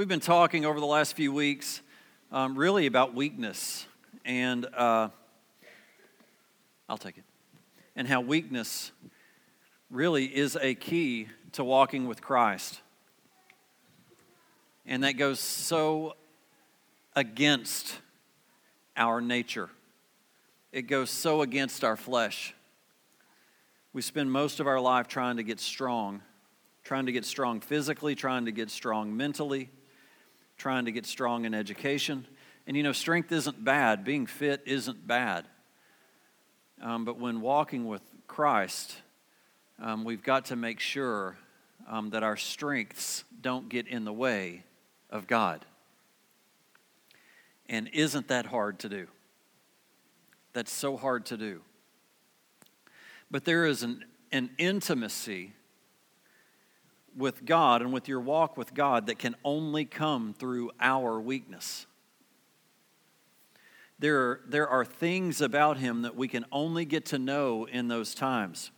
We've been talking over the last few weeks um, really about weakness and uh, I'll take it. And how weakness really is a key to walking with Christ. And that goes so against our nature, it goes so against our flesh. We spend most of our life trying to get strong, trying to get strong physically, trying to get strong mentally, trying to get strong in education. And you know, strength isn't bad, being fit isn't bad. Um, but when walking with Christ, um, we've got to make sure um, that our strengths don't get in the way of God. And isn't that hard to do? That's so hard to do. But there is an, an intimacy with God and with your walk with God that can only come through our weakness. There are, there are things about Him that we can only get to know in those times.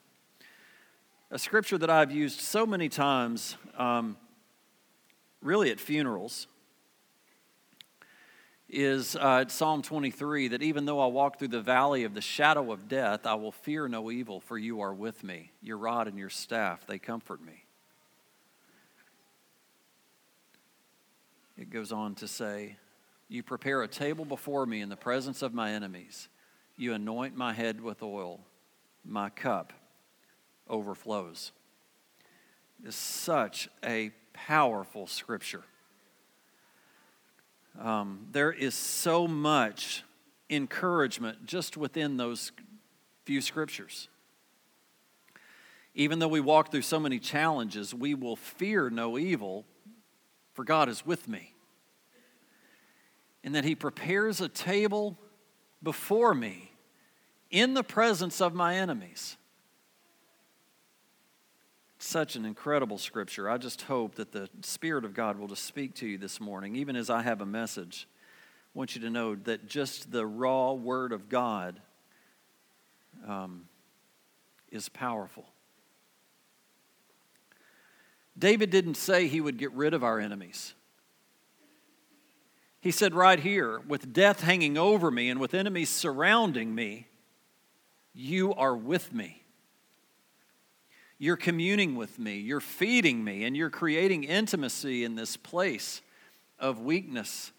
A scripture that I've used so many times, um, really at funerals, is uh, Psalm 23 that even though I walk through the valley of the shadow of death, I will fear no evil, for you are with me. Your rod and your staff, they comfort me. It goes on to say, You prepare a table before me in the presence of my enemies. You anoint my head with oil. My cup overflows. It's such a powerful scripture. Um, there is so much encouragement just within those few scriptures. Even though we walk through so many challenges, we will fear no evil, for God is with me. And that He prepares a table before me in the presence of my enemies such an incredible scripture. I just hope that the Spirit of God will just speak to you this morning, even as I have a message. I want you to know that just the raw Word of God um, is powerful. David didn't say he would get rid of our enemies. He said right here, with death hanging over me and with enemies surrounding me, you are with me. You're communing with me, you're feeding me, and you're creating intimacy in this place of weakness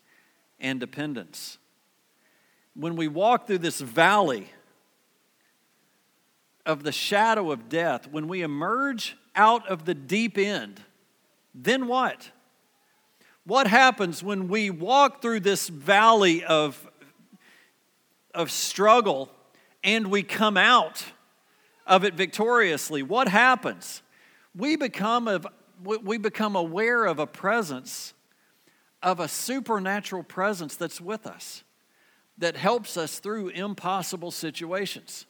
and dependence. When we walk through this valley of the shadow of death, when we emerge out of the deep end, then what? What happens when we walk through this valley of, of struggle and we come out? of it victoriously, what happens? We become, of, we become aware of a presence, of a supernatural presence that's with us, that helps us through impossible situations.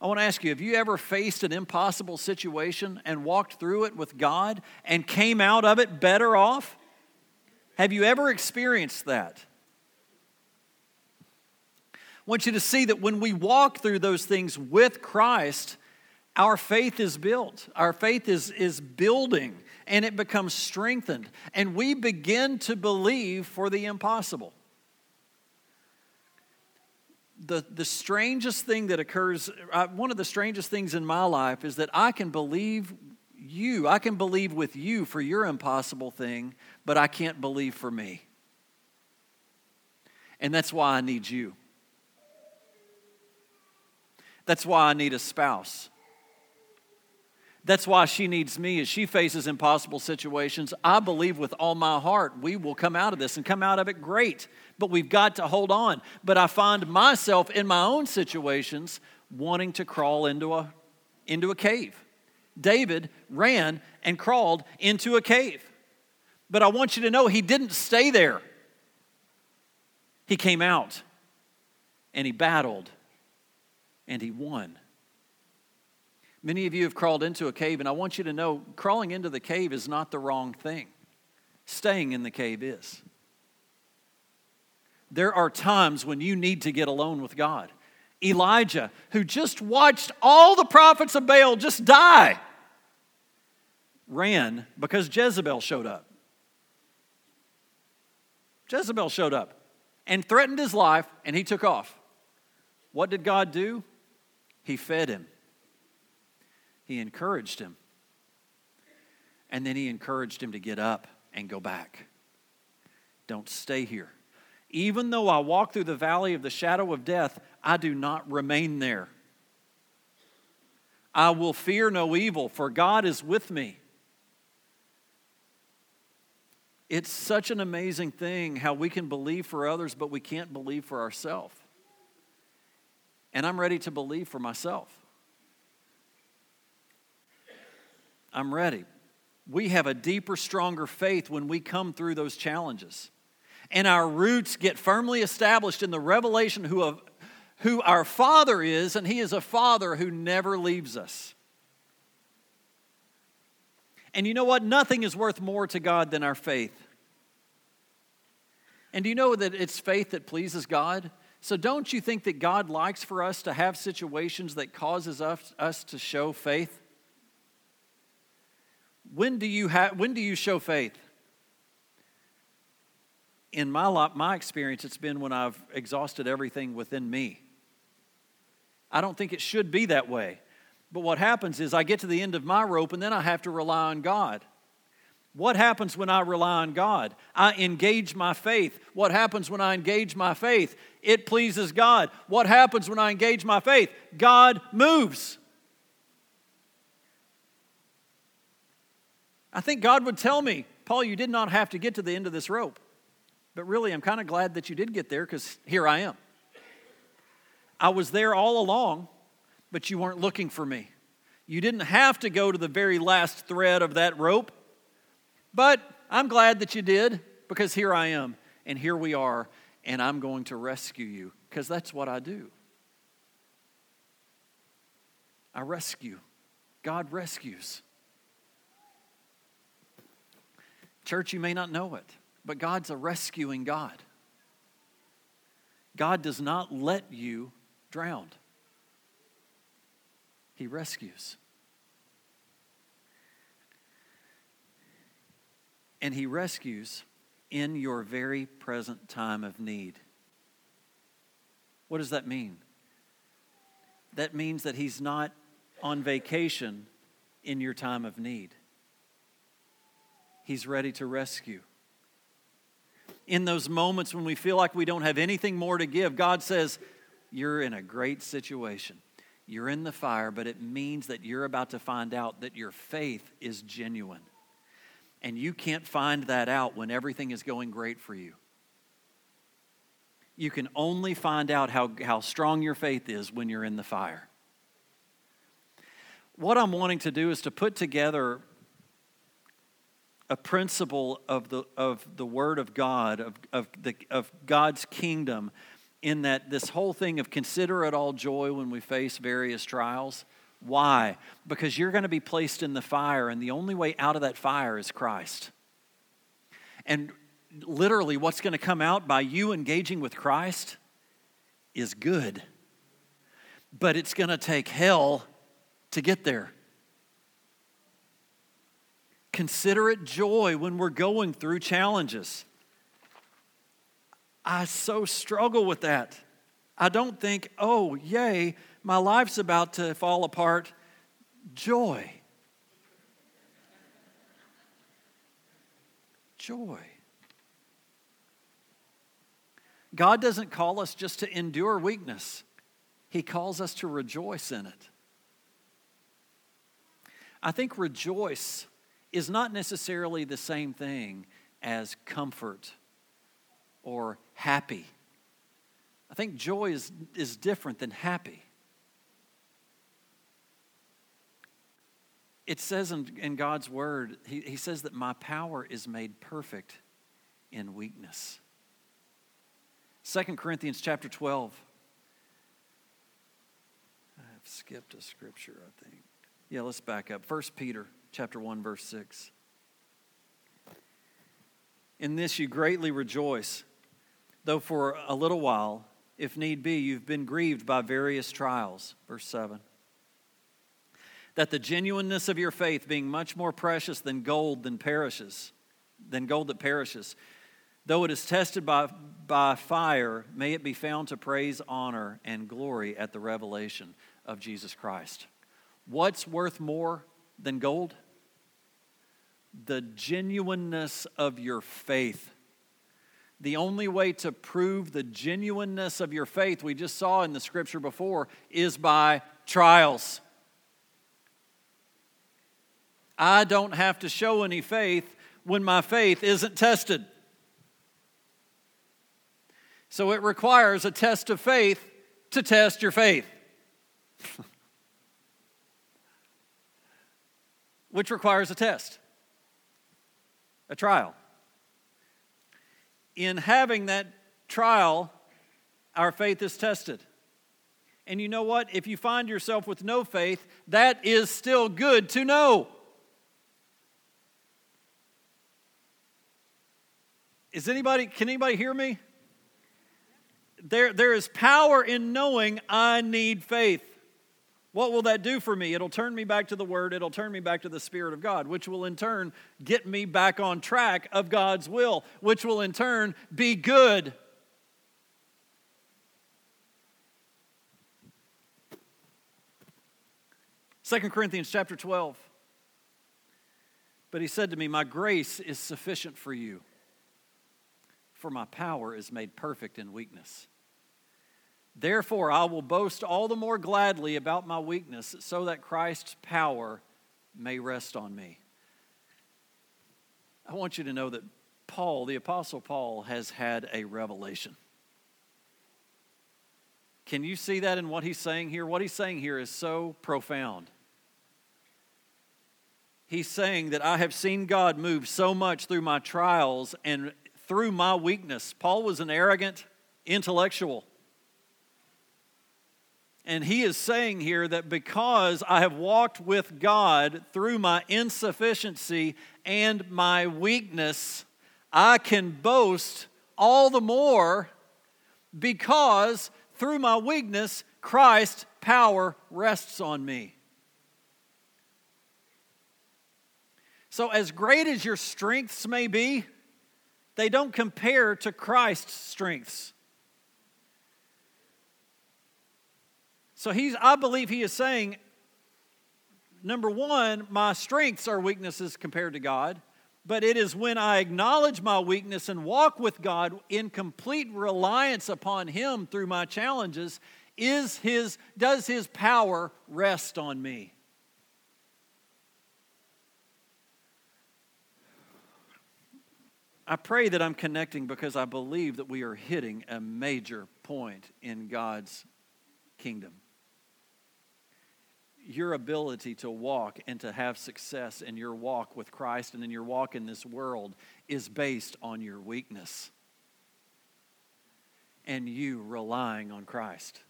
I want to ask you have you ever faced an impossible situation and walked through it with God and came out of it better off? Have you ever experienced that? I want you to see that when we walk through those things with Christ, our faith is built, our faith is, is building, and it becomes strengthened. And we begin to believe for the impossible. The, the strangest thing that occurs, uh, one of the strangest things in my life is that I can believe you, I can believe with you for your impossible thing, but I can't believe for me. And that's why I need you. That's why I need a spouse. That's why she needs me as she faces impossible situations. I believe with all my heart we will come out of this and come out of it great, but we've got to hold on. But I find myself in my own situations wanting to crawl into a, into a cave. David ran and crawled into a cave. But I want you to know he didn't stay there. He came out and he battled and he won. Many of you have crawled into a cave, and I want you to know crawling into the cave is not the wrong thing. Staying in the cave is. There are times when you need to get alone with God. Elijah, who just watched all the prophets of Baal just die, ran because Jezebel showed up. Jezebel showed up and threatened his life, and he took off. What did God do? He fed him, he encouraged him, and then he encouraged him to get up and go back. Don't stay here. Even though I walk through the valley of the shadow of death, I do not remain there. I will fear no evil, for God is with me. It's such an amazing thing how we can believe for others, but we can't believe for ourselves. And I'm ready to believe for myself. I'm ready. We have a deeper, stronger faith when we come through those challenges. And our roots get firmly established in the revelation who, of, who our Father is, and He is a Father who never leaves us. And you know what? Nothing is worth more to God than our faith. And do you know that it's faith that pleases God? So don't you think that God likes for us to have situations that causes us, us to show faith? When do you have when do you show faith? In my life, my experience, it's been when I've exhausted everything within me. I don't think it should be that way. But what happens is I get to the end of my rope and then I have to rely on God. What happens when I rely on God? I engage my faith. What happens when I engage my faith? It pleases God. What happens when I engage my faith? God moves. I think God would tell me, Paul, you did not have to get to the end of this rope. But really, I'm kind of glad that you did get there because here I am. I was there all along, but you weren't looking for me. You didn't have to go to the very last thread of that rope, but I'm glad that you did because here I am and here we are, and I'm going to rescue you because that's what I do. I rescue. God rescues. Church, you may not know it, but God's a rescuing God. God does not let you drown he rescues. And he rescues in your very present time of need. What does that mean? That means that he's not on vacation in your time of need. He's ready to rescue. In those moments when we feel like we don't have anything more to give, God says, You're in a great situation. You're in the fire, but it means that you're about to find out that your faith is genuine. And you can't find that out when everything is going great for you. You can only find out how, how strong your faith is when you're in the fire. What I'm wanting to do is to put together a principle of the, of the Word of God, of, of, the, of God's kingdom in that this whole thing of consider it all joy when we face various trials. Why? Because you're going to be placed in the fire, and the only way out of that fire is Christ. And literally, what's going to come out by you engaging with Christ is good. But it's going to take hell to get there. Consider it joy when we're going through challenges. I so struggle with that. I don't think, oh, yay, my life's about to fall apart. Joy. Joy. God doesn't call us just to endure weakness, He calls us to rejoice in it. I think rejoice is not necessarily the same thing as comfort or happy. I think joy is, is different than happy. It says in, in God's word, he, he says that my power is made perfect in weakness. 2 Corinthians chapter 12. I've skipped a scripture, I think. Yeah, let's back up. 1 Peter chapter 1, verse 6. In this you greatly rejoice though for a little while, if need be, you've been grieved by various trials. Verse 7. That the genuineness of your faith, being much more precious than gold than perishes, than gold that perishes, Though it is tested by, by fire, may it be found to praise, honor, and glory at the revelation of Jesus Christ. What's worth more than gold? The genuineness of your faith. The only way to prove the genuineness of your faith, we just saw in the scripture before, is by trials. I don't have to show any faith when my faith isn't tested. So it requires a test of faith to test your faith, which requires a test, a trial. In having that trial, our faith is tested. And you know what? If you find yourself with no faith, that is still good to know. Is anybody, can anybody hear me? There, there is power in knowing I need faith. What will that do for me? It'll turn me back to the Word, it'll turn me back to the Spirit of God, which will in turn get me back on track of God's will, which will in turn be good. Second Corinthians chapter 12. But he said to me, My grace is sufficient for you for my power is made perfect in weakness. Therefore, I will boast all the more gladly about my weakness, so that Christ's power may rest on me. I want you to know that Paul, the Apostle Paul, has had a revelation. Can you see that in what he's saying here? What he's saying here is so profound. He's saying that I have seen God move so much through my trials and through my weakness. Paul was an arrogant intellectual. And he is saying here that because I have walked with God through my insufficiency and my weakness, I can boast all the more because through my weakness, Christ's power rests on me. So, as great as your strengths may be, they don't compare to Christ's strengths. So he's I believe he is saying number 1, my strengths are weaknesses compared to God, but it is when I acknowledge my weakness and walk with God in complete reliance upon him through my challenges is his does his power rest on me. I pray that I'm connecting because I believe that we are hitting a major point in God's kingdom. Your ability to walk and to have success in your walk with Christ and in your walk in this world is based on your weakness and you relying on Christ.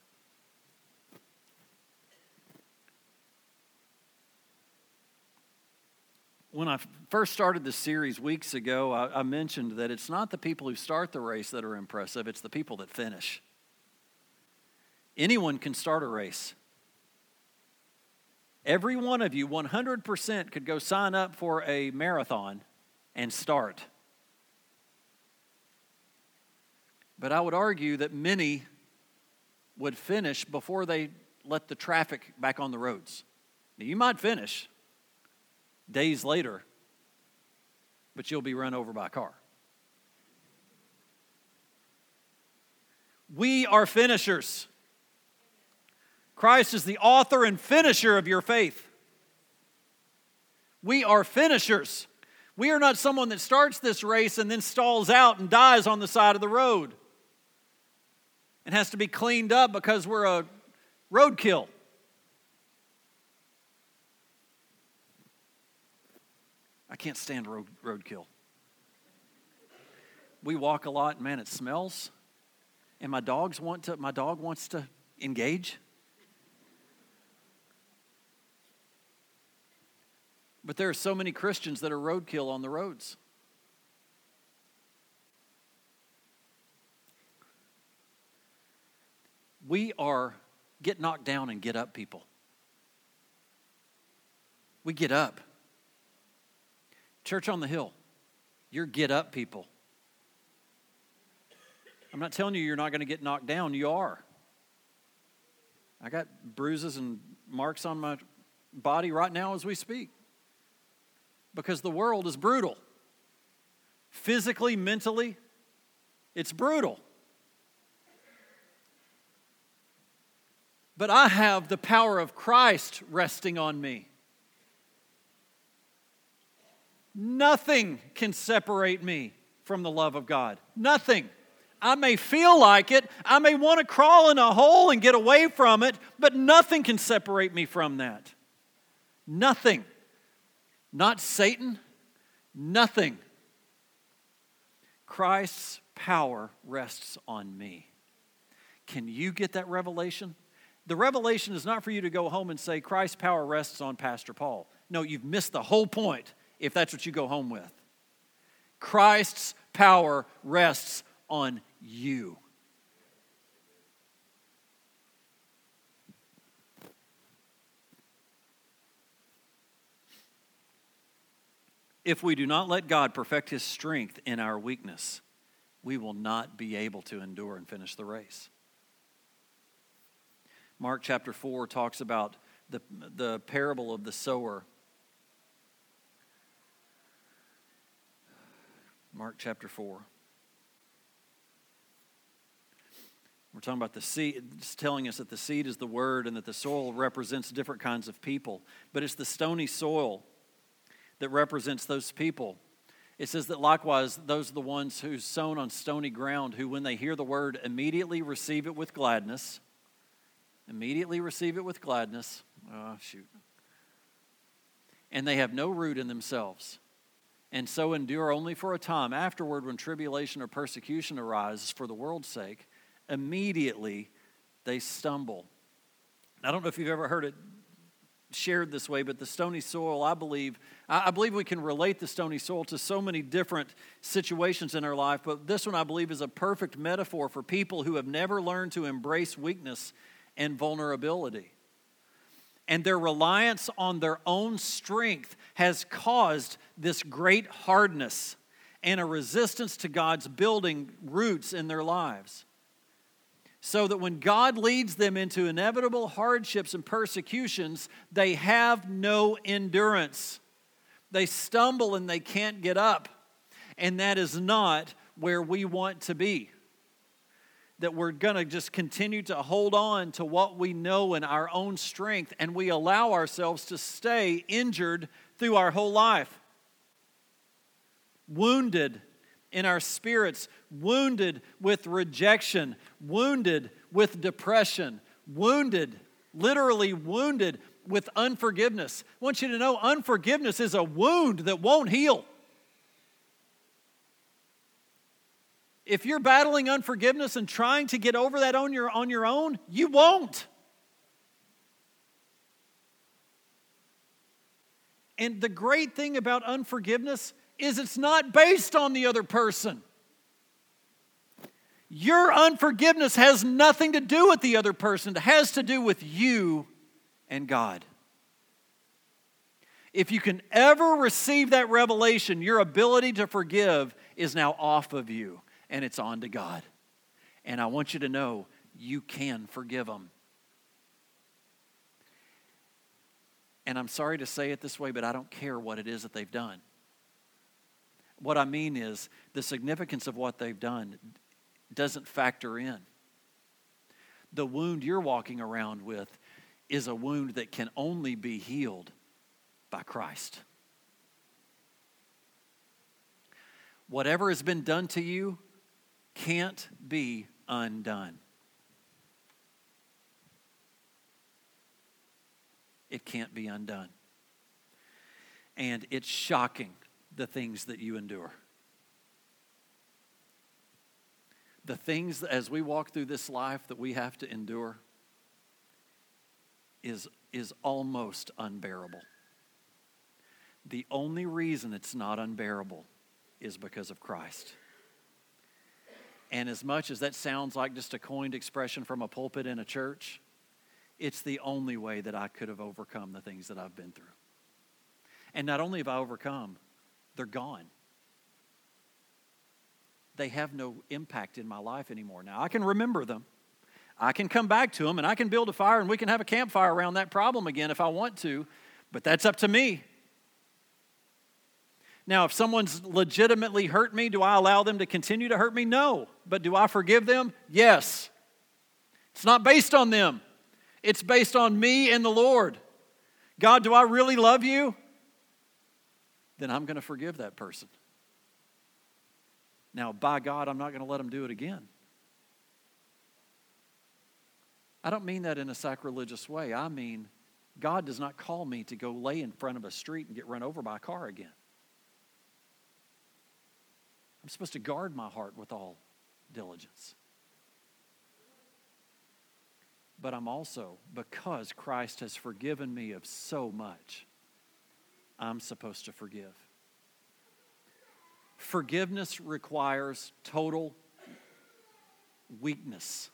when I first started this series weeks ago, I, I, mentioned that it's not the people who start the race that are impressive, it's the people that finish. Anyone can start a race. Every one of you, 100%, could go sign up for a marathon and start. But I would argue that many would finish before they let the traffic back on the roads. Now, you might finish, days later, but you'll be run over by a car. We are finishers. Christ is the author and finisher of your faith. We are finishers. We are not someone that starts this race and then stalls out and dies on the side of the road and has to be cleaned up because we're a roadkill. I can't stand road, roadkill. We walk a lot, man, it smells. And my dogs want to, my dog wants to engage. But there are so many Christians that are roadkill on the roads. We are get knocked down and get up people. We get up. Church on the Hill, you're get up people. I'm not telling you you're not going to get knocked down, you are. I got bruises and marks on my body right now as we speak because the world is brutal. Physically, mentally, it's brutal. But I have the power of Christ resting on me. Nothing can separate me from the love of God. Nothing. I may feel like it. I may want to crawl in a hole and get away from it, but nothing can separate me from that. Nothing. Not Satan. Nothing. Christ's power rests on me. Can you get that revelation? The revelation is not for you to go home and say, Christ's power rests on Pastor Paul. No, you've missed the whole point if that's what you go home with. Christ's power rests on you. If we do not let God perfect his strength in our weakness, we will not be able to endure and finish the race. Mark chapter 4 talks about the, the parable of the sower. Mark chapter 4. We're talking about the seed, it's telling us that the seed is the word and that the soil represents different kinds of people. But it's the stony soil that represents those people. It says that likewise, those are the ones who sown on stony ground, who when they hear the word immediately receive it with gladness. Immediately receive it with gladness. Oh, shoot. And they have no root in themselves, and so endure only for a time. Afterward, when tribulation or persecution arises for the world's sake, immediately they stumble. I don't know if you've ever heard it shared this way, but the stony soil, I believe, I believe we can relate the stony soil to so many different situations in our life, but this one I believe is a perfect metaphor for people who have never learned to embrace weakness and vulnerability. And their reliance on their own strength has caused this great hardness and a resistance to God's building roots in their lives so that when God leads them into inevitable hardships and persecutions, they have no endurance. They stumble and they can't get up. And that is not where we want to be. That we're going to just continue to hold on to what we know in our own strength and we allow ourselves to stay injured through our whole life. Wounded in our spirits, wounded with rejection, wounded with depression, wounded, literally wounded with unforgiveness. I want you to know unforgiveness is a wound that won't heal. If you're battling unforgiveness and trying to get over that on your, on your own, you won't. And the great thing about unforgiveness is it's not based on the other person. Your unforgiveness has nothing to do with the other person, it has to do with you and God. If you can ever receive that revelation, your ability to forgive is now off of you and it's on to God. And I want you to know you can forgive them. And I'm sorry to say it this way, but I don't care what it is that they've done. What I mean is the significance of what they've done doesn't factor in. The wound you're walking around with is a wound that can only be healed by Christ. Whatever has been done to you can't be undone. It can't be undone. And it's shocking the things that you endure. The things as we walk through this life that we have to endure is, is almost unbearable. The only reason it's not unbearable is because of Christ. And as much as that sounds like just a coined expression from a pulpit in a church, it's the only way that I could have overcome the things that I've been through. And not only have I overcome, they're gone. they have no impact in my life anymore. Now, I can remember them. I can come back to them and I can build a fire and we can have a campfire around that problem again if I want to, but that's up to me. Now, if someone's legitimately hurt me, do I allow them to continue to hurt me? No. But do I forgive them? Yes. It's not based on them, it's based on me and the Lord. God, do I really love you? Then I'm going to forgive that person. Now, by God, I'm not going to let them do it again. I don't mean that in a sacrilegious way. I mean, God does not call me to go lay in front of a street and get run over by a car again. I'm supposed to guard my heart with all diligence. But I'm also, because Christ has forgiven me of so much, I'm supposed to forgive. Forgiveness requires total weakness.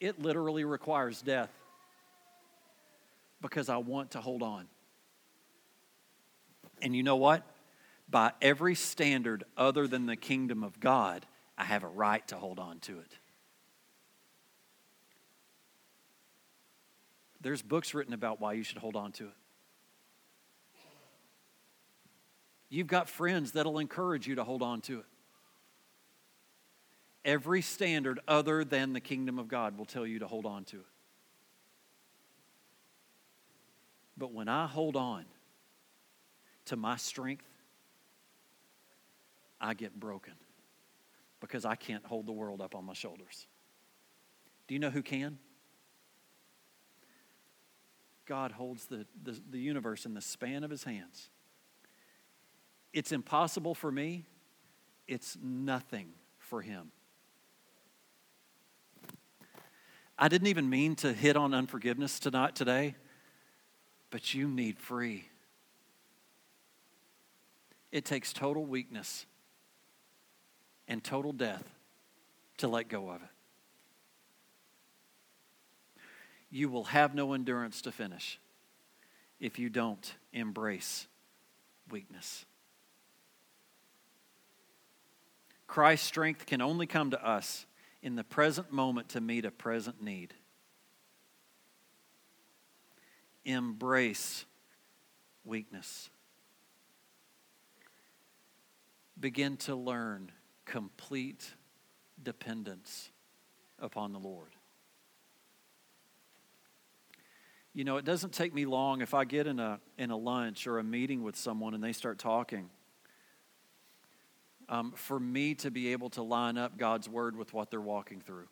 It literally requires death because I want to hold on. And you know what? By every standard other than the kingdom of God, I have a right to hold on to it. There's books written about why you should hold on to it. You've got friends that'll encourage you to hold on to it. Every standard other than the kingdom of God will tell you to hold on to it. But when I hold on to my strength, I get broken because I can't hold the world up on my shoulders. Do you know who can? God holds the, the, the universe in the span of his hands. It's impossible for me, it's nothing for him. I didn't even mean to hit on unforgiveness tonight today, but you need free. It takes total weakness and total death to let go of it. You will have no endurance to finish if you don't embrace weakness. Christ's strength can only come to us in the present moment to meet a present need. Embrace weakness. Begin to learn complete dependence upon the Lord. You know, it doesn't take me long if I get in a, in a lunch or a meeting with someone and they start talking. Um, for me to be able to line up God's word with what they're walking through.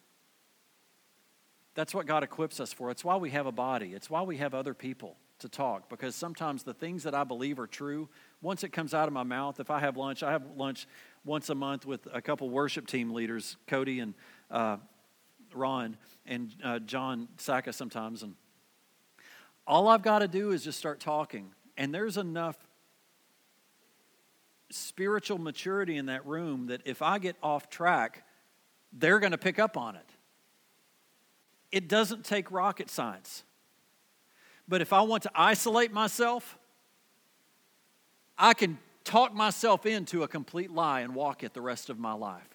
That's what God equips us for. It's why we have a body, it's why we have other people to talk, because sometimes the things that I believe are true, once it comes out of my mouth, if I have lunch, I have lunch once a month with a couple worship team leaders, Cody and uh, Ron, and uh, John Saka sometimes. And all I've got to do is just start talking. And there's enough spiritual maturity in that room that if I get off track, they're going to pick up on it. It doesn't take rocket science. But if I want to isolate myself, I can talk myself into a complete lie and walk it the rest of my life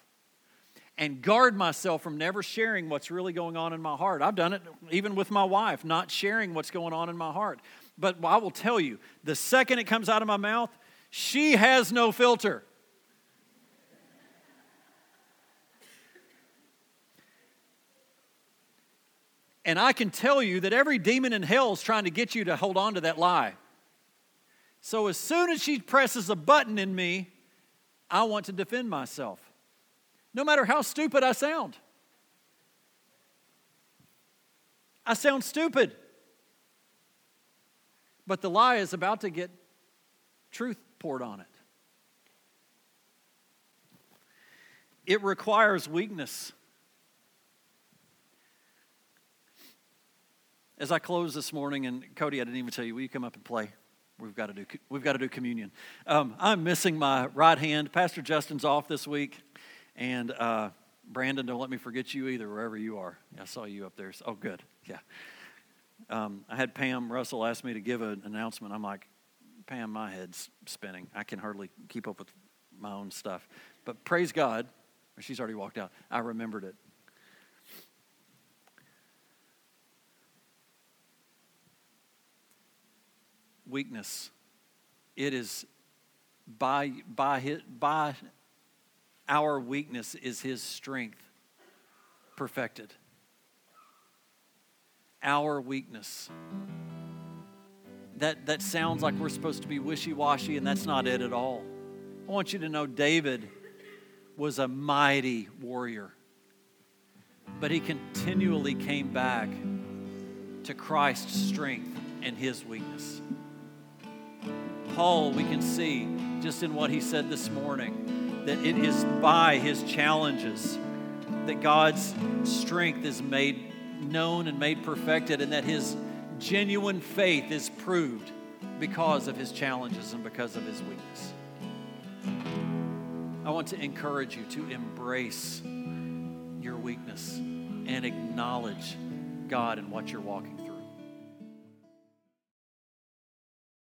and guard myself from never sharing what's really going on in my heart. I've done it even with my wife, not sharing what's going on in my heart. But I will tell you, the second it comes out of my mouth, she has no filter. And I can tell you that every demon in hell is trying to get you to hold on to that lie. So as soon as she presses a button in me, I want to defend myself no matter how stupid I sound. I sound stupid. But the lie is about to get truth poured on it. It requires weakness. As I close this morning, and Cody, I didn't even tell you, will you come up and play? We've got to do, we've got to do communion. Um, I'm missing my right hand. Pastor Justin's off this week. And uh, Brandon, don't let me forget you either, wherever you are. I saw you up there. Oh, good. Yeah. Um, I had Pam Russell ask me to give an announcement. I'm like, Pam, my head's spinning. I can hardly keep up with my own stuff. But praise God, she's already walked out. I remembered it. Weakness. It is by, by, his, by our weakness is his strength perfected. Our weakness. That, that sounds like we're supposed to be wishy washy, and that's not it at all. I want you to know David was a mighty warrior, but he continually came back to Christ's strength and his weakness. Paul, we can see just in what he said this morning that it is by his challenges that God's strength is made known and made perfected, and that his genuine faith is proved because of his challenges and because of his weakness. I want to encourage you to embrace your weakness and acknowledge God and what you're walking